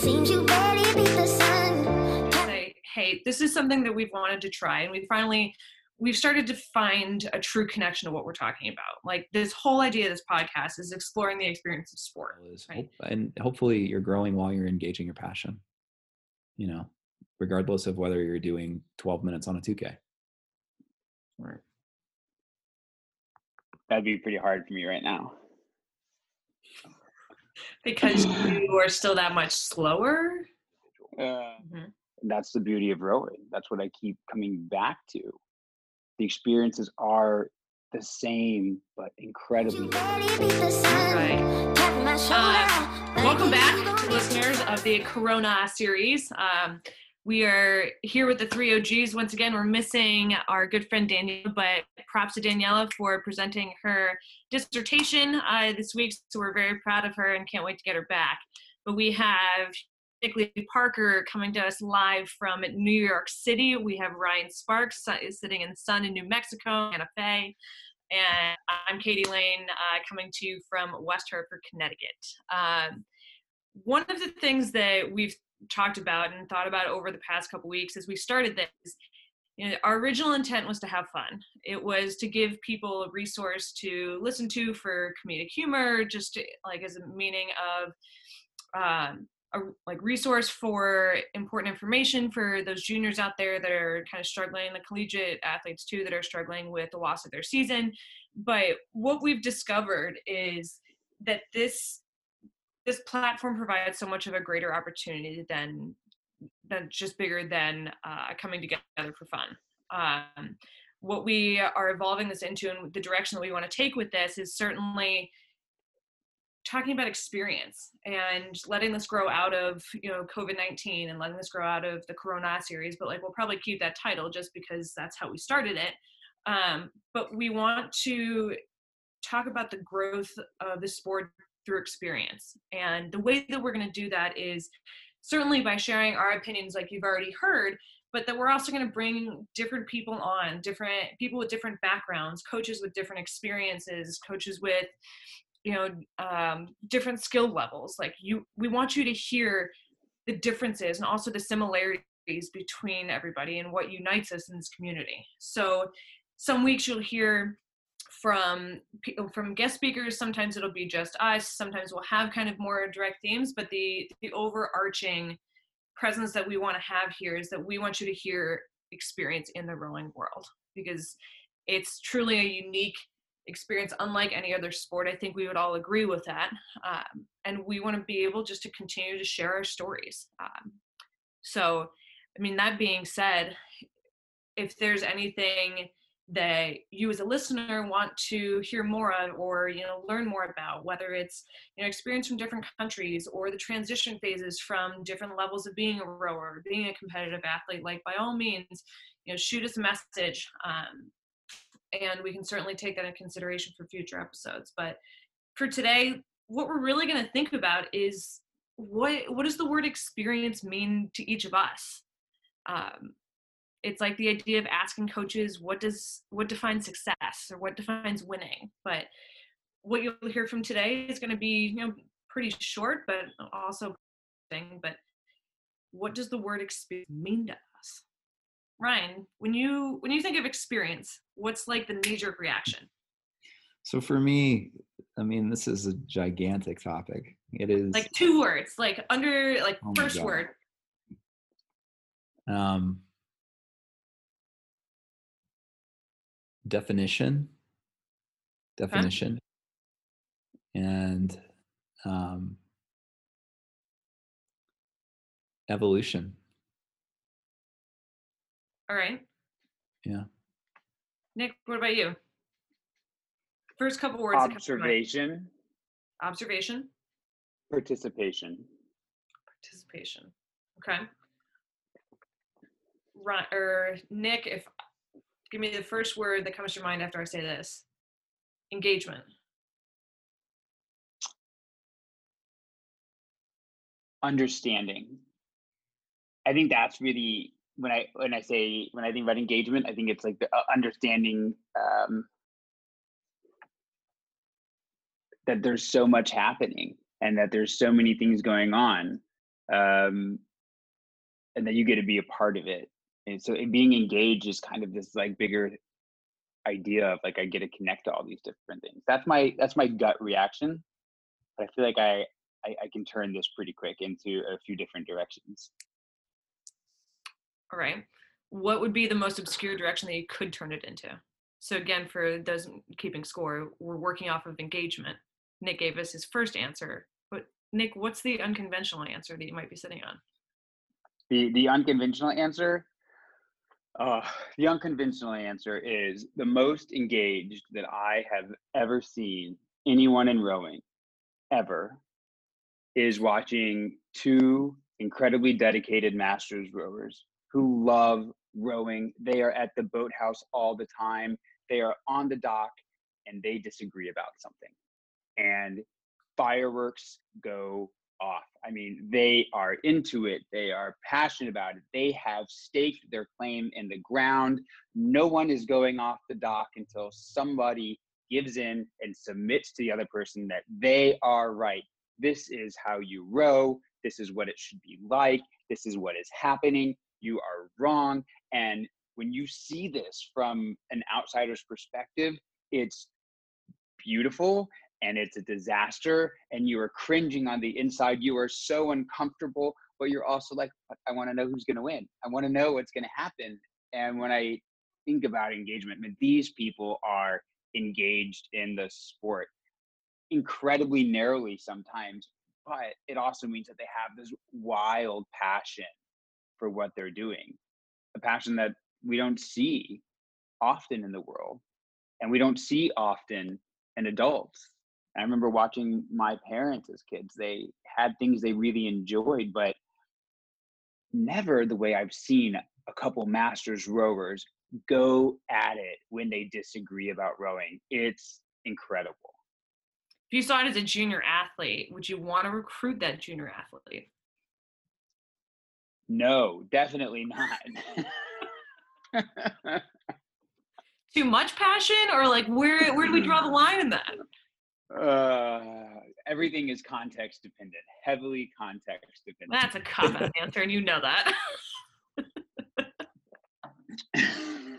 Seems you barely beat the sun. say, hey, this is something that we've wanted to try, and we finally we've started to find a true connection to what we're talking about. Like this whole idea of this podcast is exploring the experience of sport. Right. and hopefully you're growing while you're engaging your passion you know regardless of whether you're doing 12 minutes on a 2k Right. That'd be pretty hard for me right now. Because you are still that much slower. Uh, Mhm. that's the beauty of rowing. That's what I keep coming back to. The experiences are the same, but incredibly. Barely beat the sun. Right. Tapping my shoulder. Uh, welcome back, listeners of the Corona series. Um, we are here with the three OGs. Once again, we're missing our good friend Danielle, but props to Daniela for presenting her dissertation uh, this week. So we're very proud of her and can't wait to get her back. But we have Lee Parker coming to us live from New York City. We have Ryan Sparks sitting in sun in New Mexico, Santa Fe. And I'm Katie Lane uh, coming to you from West Hartford, Connecticut. Um, one of the things that we've talked about and thought about over the past couple weeks as we started this you know, our original intent was to have fun. It was to give people a resource to listen to for comedic humor, just to, like as a meaning of um, a like resource for important information for those juniors out there that are kind of struggling, the collegiate athletes too that are struggling with the loss of their season. But what we've discovered is that this this platform provides so much of a greater opportunity than than just bigger than uh, coming together for fun. Um, what we are evolving this into and the direction that we want to take with this is certainly talking about experience and letting this grow out of you know covid-19 and letting this grow out of the corona series but like we'll probably keep that title just because that's how we started it um, but we want to talk about the growth of the sport through experience. And the way that we're going to do that is certainly by sharing our opinions like you've already heard but that we're also going to bring different people on different people with different backgrounds coaches with different experiences coaches with you know um, different skill levels. Like you we want you to hear the differences and also the similarities between everybody and what unites us in this community. So some weeks you'll hear from from guest speakers sometimes it'll be just us sometimes we'll have kind of more direct themes but the the overarching presence that we want to have here is that we want you to hear experience in the rowing world because it's truly a unique experience unlike any other sport. I think we would all agree with that um, and we want to be able just to continue to share our stories um, so i mean that being said if there's anything that you as a listener want to hear more of or you know learn more about whether it's you know experience from different countries or the transition phases from different levels of being a rower being a competitive athlete like by all means you know shoot us a message um, and we can certainly take that into consideration for future episodes. But for today what we're really going to think about is what what does the word experience mean to each of us? Um, it's like the idea of asking coaches what does what defines success or what defines winning? But what you'll hear from today is going to be you know pretty short but also thing but what does the word experience mean to us? Ryan when you when you think of experience what's like the knee-jerk reaction? So for me i mean this is a gigantic topic. It is like two words like under like Oh first word. Um definition. Definition. And um evolution. All right. Yeah. Nick what about you? First couple words that come to mind. Observation, observation. Participation. participation. Okay. Right, or Nick, if give me the first word that comes to mind after I say this. Engagement. understanding i think that's really when i when i say when i think about engagement i think it's like the uh, understanding um that there's so much happening and that there's so many things going on um, and that you get to be a part of it. And so being engaged is kind of this like bigger idea of like I get to connect to all these different things. That's my that's my gut reaction. But I feel like I, I, I can turn this pretty quick into a few different directions. All right. What would be the most obscure direction that you could turn it into? So again, for those keeping score, we're working off of engagement. Nick gave us his first answer. But Nick, what's the unconventional answer that you might be sitting on? The the unconventional answer, uh, the unconventional answer is the most engaged that I have ever seen anyone in rowing, ever, is watching two incredibly dedicated masters rowers who love rowing. They are at the boathouse all the time. They are on the dock and they disagree about something. And fireworks go off. I mean, they are into it. They are passionate about it. They have staked their claim in the ground. No one is going off the dock until somebody gives in and submits to the other person that they are right. This is how you row. This is what it should be like. This is what is happening. You are wrong. And when you see this from an outsider's perspective, it's beautiful and it's a disaster and you are cringing on the inside. You are so uncomfortable but you're also like i want to know who's going to win. I want to know what's going to happen. And when i think about engagement I mean, these people are engaged in the sport incredibly narrowly sometimes but it also means that they have this wild passion for what they're doing a passion that we don't see often in the world and we don't see often in adults I remember watching my parents as kids. They had things they really enjoyed, but never the way I've seen a couple masters rowers go at it when they disagree about rowing. It's incredible. If you saw it as a junior athlete, would you want to recruit that junior athlete? No, definitely not. Too much passion, or like where where do we draw the line in that? Uh, everything is context dependent, heavily context dependent. That's a cop out answer, and you know that.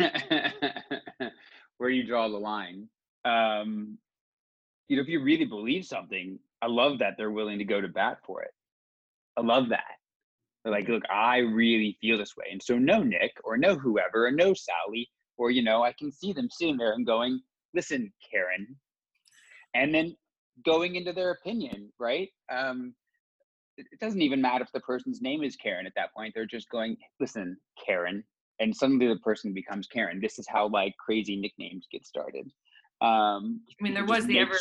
Where you draw the line. Um, you know, if you really believe something, I love that they're willing to go to bat for it. I love that. They're like, look, I really feel this way. And so no Nick or no whoever or no Sally, or you know, I can see them sitting there and going, listen, Karen, and then going into their opinion, right? Um, it, it doesn't even matter if the person's name is Karen at that point. They're just going, listen, Karen. And suddenly the person becomes Karen. This is how like crazy nicknames get started. Um, I mean, there was the ever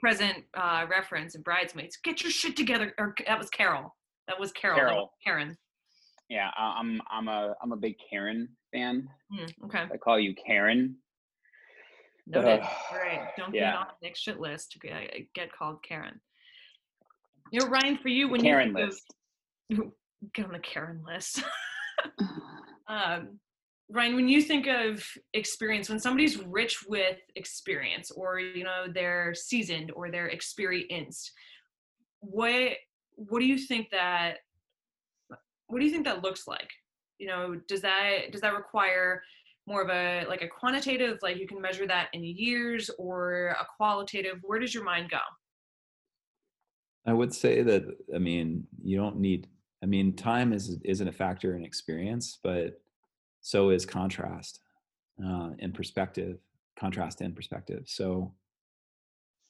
present uh, reference in Bridesmaids. Get your shit together. Or that was Carol. That was Carol. that was Carol. Karen. Yeah, I'm I'm a I'm a big Karen fan. Hmm, okay. I call you Karen. Noted. Ugh, All right. Don't get on the next shit list to get, get called Karen. You know, Ryan, for you, when Karen you think list. of get on the Karen list. um, Ryan, when you think of experience, when somebody's rich with experience, or you know they're seasoned or they're experienced, what what do you think that what do you think that looks like? You know, does that does that require more of a like a quantitative, like you can measure that in years, or a qualitative? Where does your mind go? I would say that I mean you don't need I mean time is isn't a factor in experience, but so is contrast uh, and perspective, contrast and perspective. So,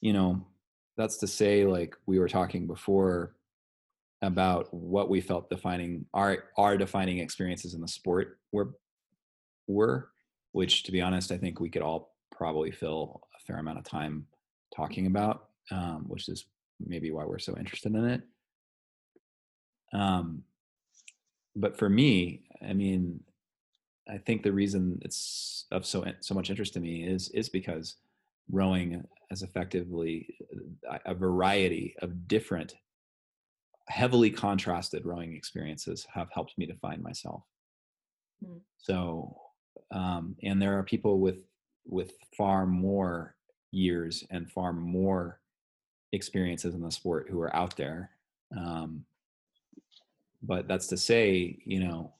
you know, that's to say, like we were talking before about what we felt defining our our defining experiences in the sport were were, which to be honest, I think we could all probably fill a fair amount of time talking about, um, which is maybe why we're so interested in it. Um, but for me, I mean, I think the reason it's of so so much interest to me is is because rowing has effectively uh, a variety of different, heavily contrasted rowing experiences have helped me define myself. Mm. So, um, and there are people with with far more years and far more experiences in the sport who are out there um, but that's to say, you know,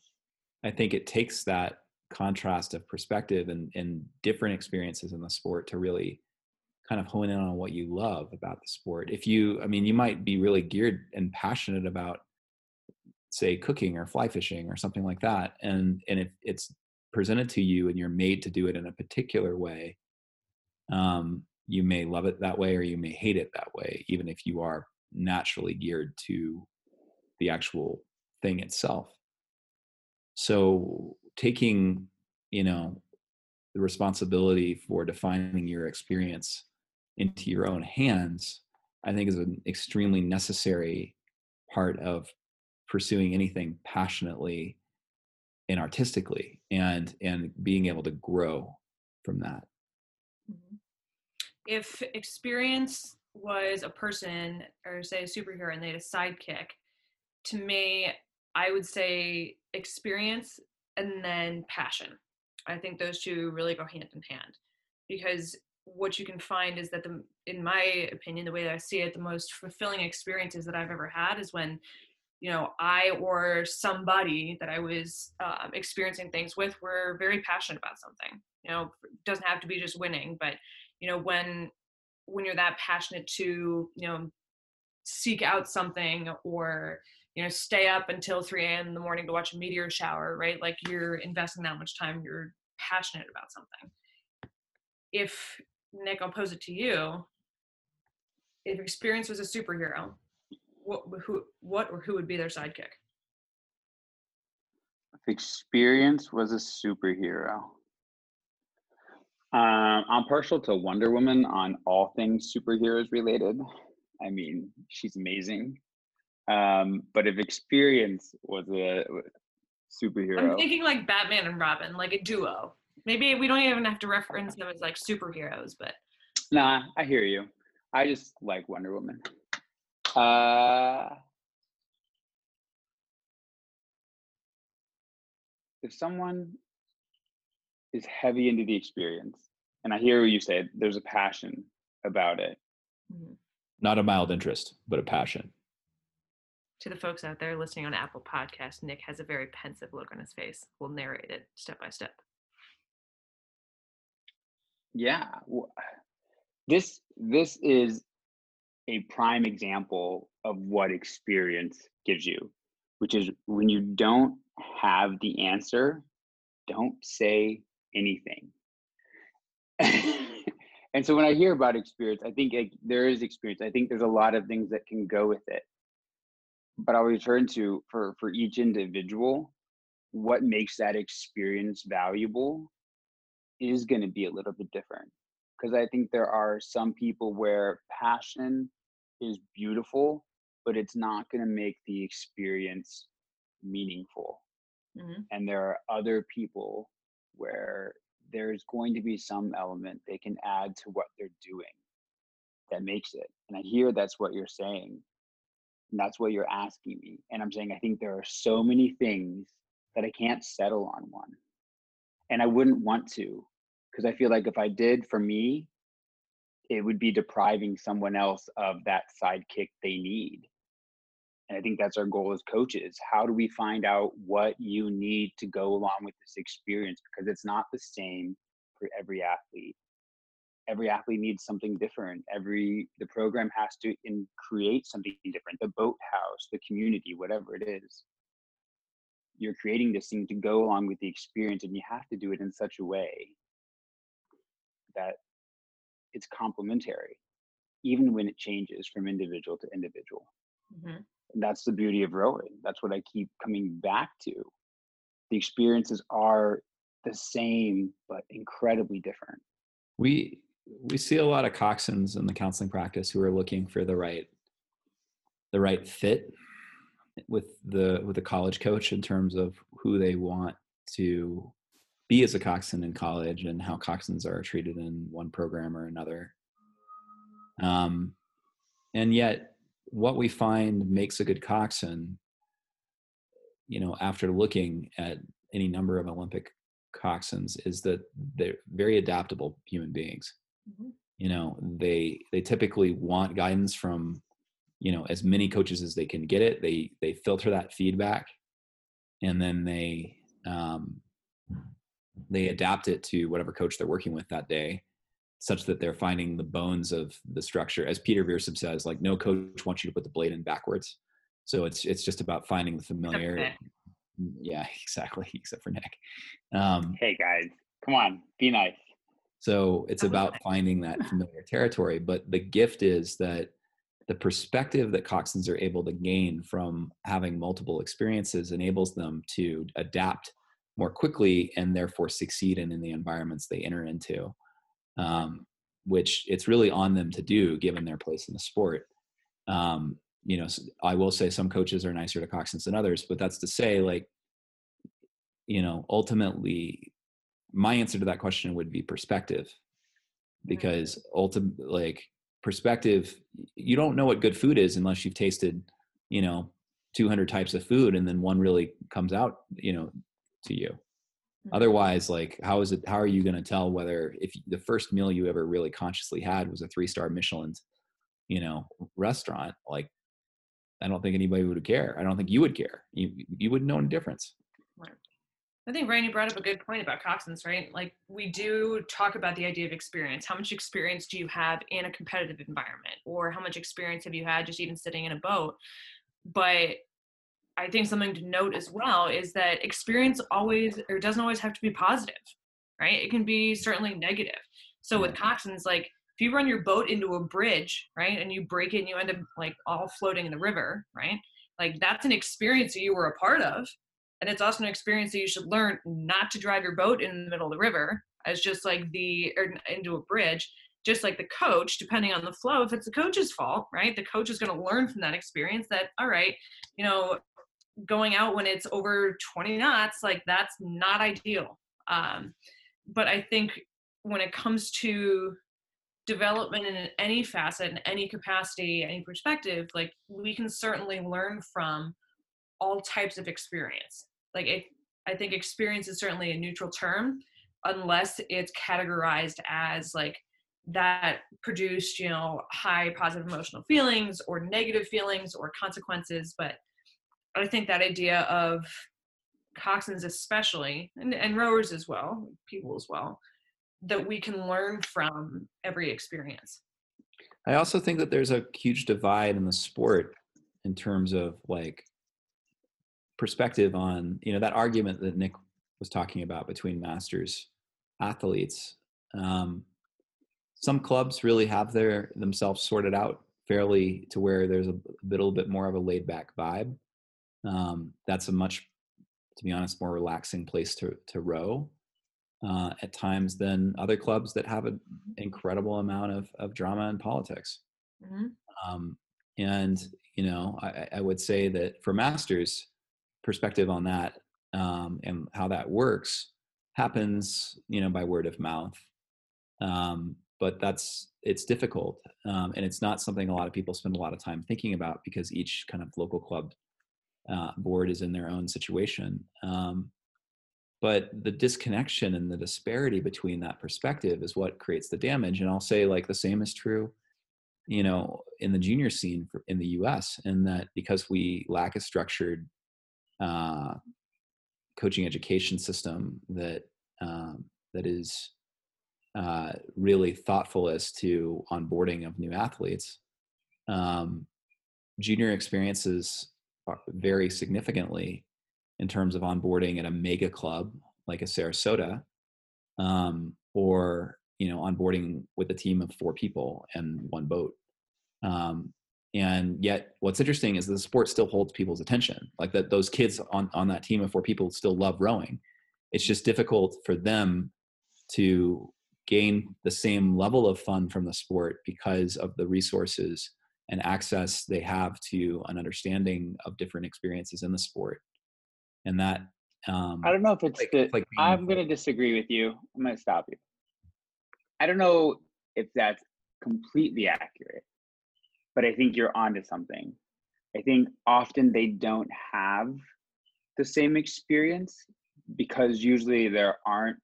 I think it takes that contrast of perspective and, and different experiences in the sport to really kind of hone in on what you love about the sport. If you, I mean, you might be really geared and passionate about, say, cooking or fly fishing or something like that, and and if it's presented to you and you're made to do it in a particular way, um, you may love it that way or you may hate it that way, even if you are naturally geared to the actual thing itself. So taking, you know, the responsibility for defining your experience into your own hands, I think is an extremely necessary part of pursuing anything passionately and artistically and and being able to grow from that. Mhm. If experience was a person or say a superhero and they had a sidekick, to me, I would say experience and then passion. I think those two really go hand in hand because what you can find is that the in my opinion the way that I see it the most fulfilling experiences that I've ever had is when you know I or somebody that I was um, experiencing things with were very passionate about something you know doesn't have to be just winning but you know when when you're that passionate to you know seek out something or you know stay up until 3 a.m in the morning to watch a meteor shower right? Like you're investing that much time you're passionate about something. If nick i'll pose it to you. If experience was a superhero what who what or who would be their sidekick If experience was a superhero. Um, I'm partial to Wonder Woman on all things superheroes related. I mean, she's amazing. Um, but if experience was a superhero, I'm thinking like batman and robin like a duo maybe we don't even have to reference them as like superheroes but nah, I hear you. I just like Wonder Woman. Uh, if someone is heavy into the experience, and I hear what you said, there's a passion about it. Mhm. Not a mild interest, but a passion. to the folks out there listening on apple podcast nick has a very pensive look on his face we'll narrate it step by step Yeah, this this is a prime example of what experience gives you, which is when you don't have the answer, don't say anything. and so when I hear about experience, I think there is experience. I think there's a lot of things that can go with it. But I'll return to for for each individual, what makes that experience valuable is going to be a little bit different because I think there are some people where passion is beautiful, but it's not going to make the experience meaningful. hmm And there are other people where there's going to be some element they can add to what they're doing that makes it. And I hear that's what you're saying. And that's what you're asking me. And I'm saying, I think there are so many things that I can't settle on one and I wouldn't want to because I feel like if I did for me, it would be depriving someone else of that sidekick they need. And I think that's our goal as coaches. How do we find out what you need to go along with this experience? Because it's not the same for every athlete. Every athlete needs something different. Every the program has to in, create something different. The boathouse, the community, whatever it is you're creating this thing to go along with the experience and you have to do it in such a way that it's complementary even when it changes from individual to individual. Hmm that's the beauty of rowing that's what i keep coming back to. The experiences are the same but incredibly different. We we see a lot of coxswains in the counseling practice who are looking for the right the right fit with the with the college coach in terms of who they want to be as a coxswain in college and how coxswains are treated in one program or another. Um, and yet, what we find makes a good coxswain, you know, after looking at any number of Olympic coxswains, is that they're very adaptable human beings. Mhm. You know, they they typically want guidance from you know as many coaches as they can get it they they filter that feedback and then they um, they adapt it to whatever coach they're working with that day such that they're finding the bones of the structure as peter Virsub says like no coach wants you to put the blade in backwards so it's it's just about finding the familiarity yeah exactly except for nick um, Hey guys, come on, be nice. so it's about finding that familiar territory. But the gift is that the perspective that coxswains are able to gain from having multiple experiences enables them to adapt more quickly and therefore succeed in, in the environments they enter into, um, which it's really on them to do given their place in the sport. Um, you know, I will say some coaches are nicer to coxswains than others, but that's to say, like, you know, ultimately, my answer to that question would be perspective because ultimately like perspective you don't know what good food is unless you've tasted you know 200 types of food and then one really comes out you know to you. Mm-hmm. Otherwise like how is it how are you going to tell whether if the first meal you ever really consciously had was a three star michelin you know restaurant? Like i don't think anybody would care. I don't think you would care. You you wouldn't know any difference. I think Ryan, you brought up a good point about coxswains, right? Like we do talk about the idea of experience. How much experience do you have in a competitive environment, or how much experience have you had just even sitting in a boat? But I think something to note as well is that experience always or doesn't always have to be positive, right? It can be certainly negative. So with coxswains, like if you run your boat into a bridge, right, and you break it and you end up like all floating in the river, right? Like that's an experience that you were a part of and it's also an experience that you should learn not to drive your boat in the middle of the river as just like the or into a bridge just like the coach depending on the flow if it's the coach's fault right the coach is going to learn from that experience that all right you know going out when it's over 20 knots like that's not ideal um, but i think when it comes to development in any facet in any capacity any perspective like we can certainly learn from all types of experience. Like it, I think experience is certainly a neutral term unless it's categorized as like that produced, you know, high positive emotional feelings or negative feelings or consequences. But I think that idea of coxswains especially and, and rowers as well, people as well, that we can learn from every experience. I also think that there's a huge divide in the sport in terms of like perspective on you know that argument that Nick was talking about between masters athletes. Um, some clubs really have their themselves sorted out fairly to where there's a little bit more of a laid back vibe. Um, that's a much, to be honest, more relaxing place to to row uh, at times than other clubs that have an incredible amount of of drama and politics. Mhm. Um, and you know, I, I would say that for masters, perspective on that um, and how that works happens, you know, by word of mouth. Um, but that's it's difficult, um, and it's not something a lot of people spend a lot of time thinking about because each kind of local club uh, board is in their own situation. Um, but the disconnection and the disparity between that perspective is what creates the damage. And I'll say, like, the same is true you know in the junior scene for, in the us and that because we lack a structured uh, coaching education system that um, that is uh, really thoughtful as to onboarding of new athletes um, junior experiences vary significantly in terms of onboarding at a mega club like a sarasota um, or you know onboarding with a team of four people and one boat. Um, and yet what's interesting is the sport still holds people's attention like that those kids on on that team of four people still love rowing. It's just difficult for them to gain the same level of fun from the sport because of the resources and access they have to an understanding of different experiences in the sport and that um I don't know if it's like- the. like I'm going to disagree with you. I'm going to stop you. I don't know if that's completely accurate, but I think you're onto something. I think often they don't have the same experience because usually there aren't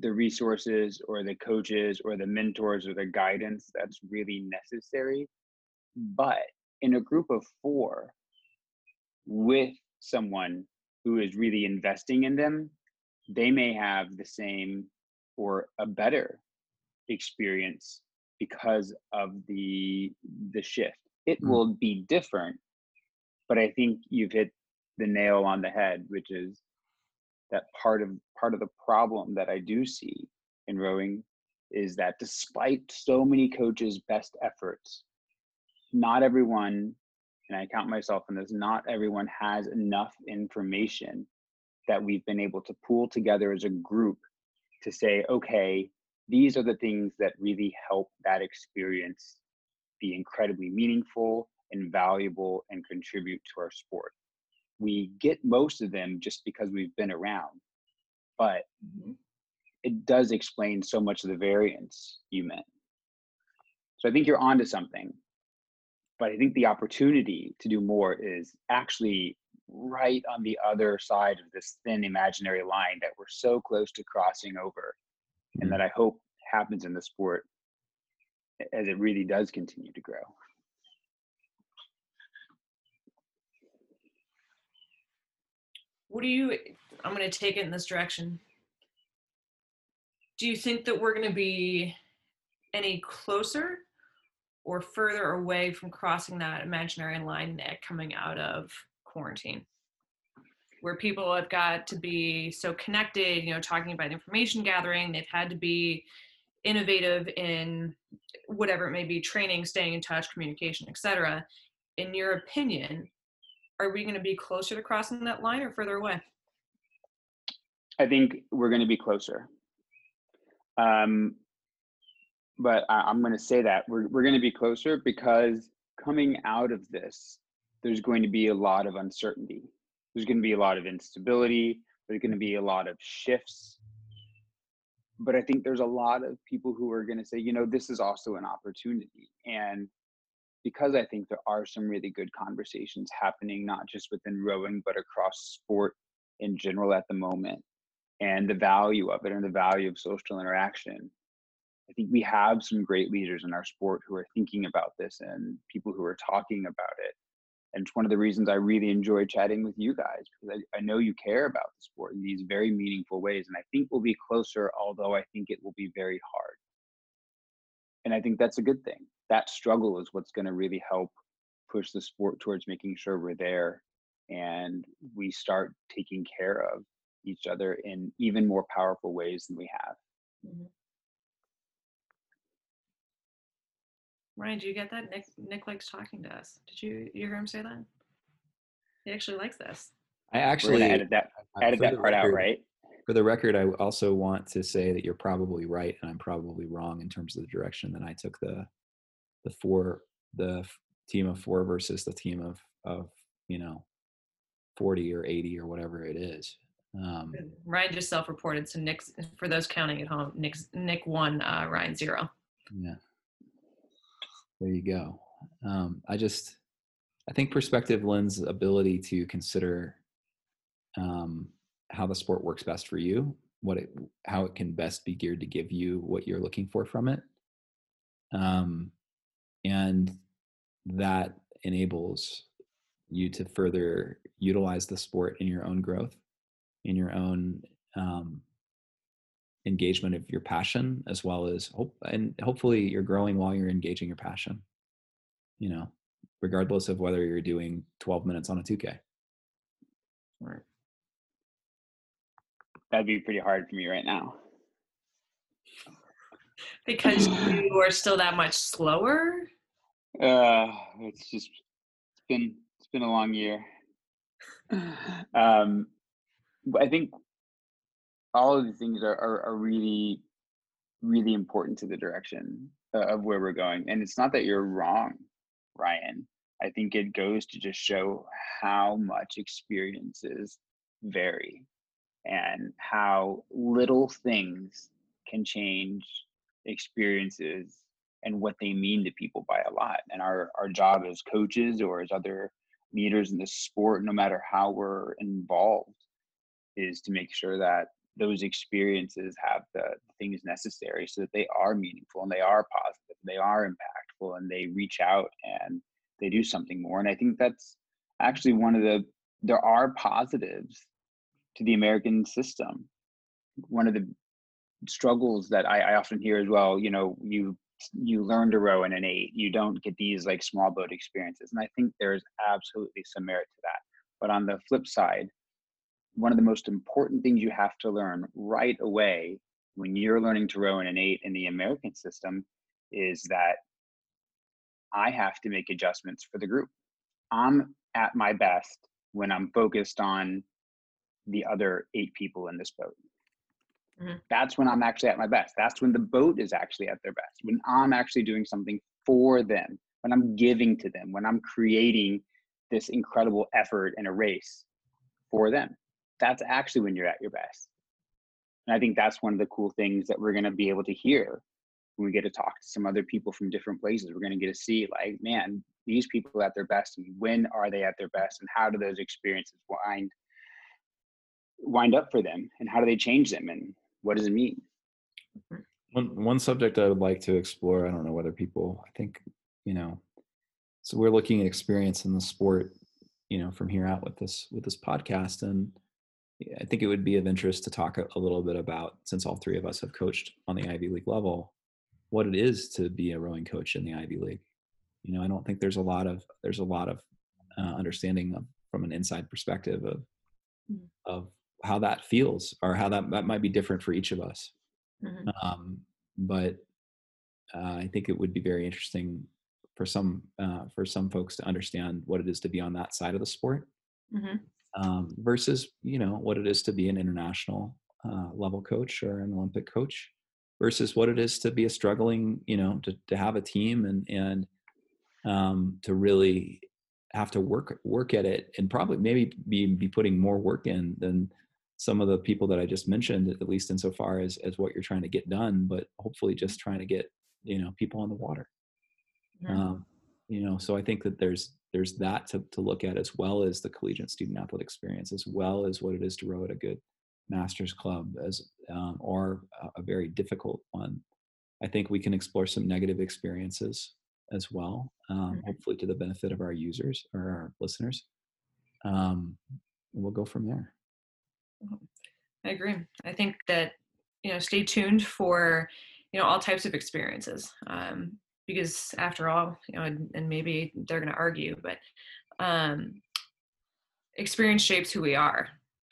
the resources or the coaches or the mentors or the guidance that's really necessary. But in a group of four with someone who is really investing in them, they may have the same or a better experience because of the the shift. It Mm. will be different, but I think you've hit the nail on the head, which is that part of part of the problem that I do see in rowing is that despite so many coaches' best efforts, not everyone, and I count myself in this, not everyone has enough information that we've been able to pool together as a group to say, okay, these are the things that really help that experience be incredibly meaningful and valuable and contribute to our sport. We get most of them just because we've been around, but mm-hmm. it does explain so much of the variance you meant. So I think you're onto something. But I think the opportunity to do more is actually right on the other side of this thin imaginary line that we're so close to crossing over and mm-hmm. that I hope happens in the sport as it really does continue to grow. What do you, I'm going to take it in this direction. Do you think that we're going to be any closer or further away from crossing that imaginary line Nick, coming out of quarantine? Where people have got to be so connected, you know, talking about information gathering, they've had to be innovative in whatever it may be training, staying in touch, communication, etc. In your opinion, are we going to be closer to crossing that line or further away? I think we're going to be closer. Um, but I, I'm going to say that we're, we're going to be closer because coming out of this, there's going to be a lot of uncertainty. There's going to be a lot of instability. There's going to be a lot of shifts. But I think there's a lot of people who are going to say, you know, this is also an opportunity. And because I think there are some really good conversations happening, not just within rowing, but across sport in general at the moment, and the value of it and the value of social interaction. I think we have some great leaders in our sport who are thinking about this and people who are talking about it. And it's one of the reasons I really enjoy chatting with you guys because I, I know you care about the sport in these very meaningful ways. And I think we'll be closer, although I think it will be very hard. And I think that's a good thing. That struggle is what's going to really help push the sport towards making sure we're there and we start taking care of each other in even more powerful ways than we have. Mm-hmm. Ryan, do you get that? Nick Nick likes talking to us. Did you you hear him say that? He actually likes this. I actually gonna that edit for that the part out, right? For the record, I also want to say that you're probably right and I'm probably wrong in terms of the direction that I took the the four the team of four versus the team of of you know 40 or 80 or whatever it is. Um, Ryan just self-reported, so Nick's for those counting at home. Nick's Nick one, uh, Ryan zero. Yeah. There you go. Um, I just, I think perspective lends ability to consider um, how the sport works best for you, what it, how it can best be geared to give you what you're looking for from it, um, and that enables you to further utilize the sport in your own growth, in your own um, engagement of your passion as well as hope and hopefully you're growing while you're engaging your passion you know regardless of whether you're doing 12 minutes on a 2k Right. That'd be pretty hard for me right now. Because you are still that much slower. Uh, it's just it's been it's been a long year. Um, I think all of these things are, are are really really important to the direction uh, of where we're going. And it's not that you're wrong, Ryan. I think it goes to just show how much experiences vary and how little things can change experiences and what they mean to people by a lot. And our, our job as coaches or as other leaders in the sport, no matter how we're involved, is to make sure that those experiences have the things necessary so that they are meaningful and they are positive, they are impactful, and they reach out and they do something more. And I think that's actually one of the there are positives to the American system. One of the struggles that I, I often hear as well, you know, you you learn to row in an eight, you don't get these like small boat experiences. And I think there's absolutely some merit to that. But on the flip side, one of the most important things you have to learn right away when you're learning to row in an eight in the American system is that I have to make adjustments for the group. I'm at my best when I'm focused on the other eight people in this boat. Mhm. That's when I'm actually at my best. That's when the boat is actually at their best. When I'm actually doing something for them, when I'm giving to them, when I'm creating this incredible effort in a race for them. That's actually when you're at your best. And I think that's one of the cool things that we're going to be able to hear when we get to talk to some other people from different places. We're going to get to see, like, man, these people at their best, and when are they at their best, and how do those experiences wind wind up for them, and how do they change them, and what does it mean? Mm-hmm. One one subject I would like to explore. I don't know whether people. I think you know. So we're looking at experience in the sport, you know, from here out with this with this podcast, and I think it would be of interest to talk a, a little bit about, since all three of us have coached on the Ivy League level, what it is to be a rowing coach in the Ivy League. You know, I don't think there's a lot of there's a lot of uh, understanding of, from an inside perspective of Mm. of how that feels or how that that might be different for each of us. Mhm. Um, but uh, I think it would be very interesting for some uh, for some folks to understand what it is to be on that side of the sport Mhm. Um, versus you know what it is to be an international uh, level coach or an Olympic coach versus what it is to be a struggling you know to, to have a team and and um, to really have to work work at it and probably maybe be be putting more work in than some of the people that I just mentioned at least insofar as as what you're trying to get done but hopefully just trying to get you know people on the water Mhm. um, you know so i think that there's there's that to, to look at as well as the collegiate student athlete experience as well as what it is to row at a good masters club as um, or a, a very difficult one. I think we can explore some negative experiences as well um, Mhm. hopefully to the benefit of our users or our listeners. Um, we'll go from there. I agree. I think that you know, stay tuned for you know all types of experiences. Um, because after all, you know, and, and maybe they're going to argue, but um, experience shapes who we are.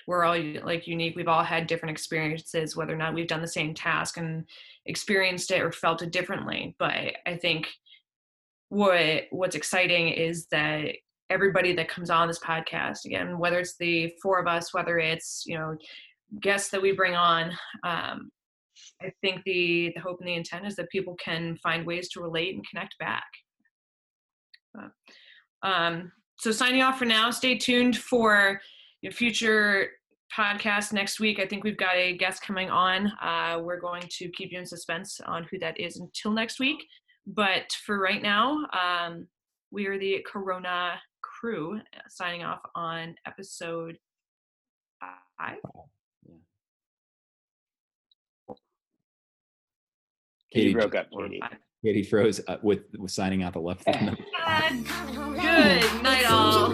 We're all like unique. We've all had different experiences, whether or not we've done the same task and experienced it or felt it differently. But I think what what's exciting is that everybody that comes on this podcast again whether it's the four of us whether it's you know guests that we bring on um, i think the the hope and the intent is that people can find ways to relate and connect back. Um, so signing off for now stay tuned for your future podcast next week. I think we've got a guest coming on. Uh, we're going to keep you in suspense on who that is until next week. But for right now um, we are the corona crew uh, signing off on episode five Katie, Katie broke up. Katie. Katie froze uh, with, with signing out the left. Good night, all.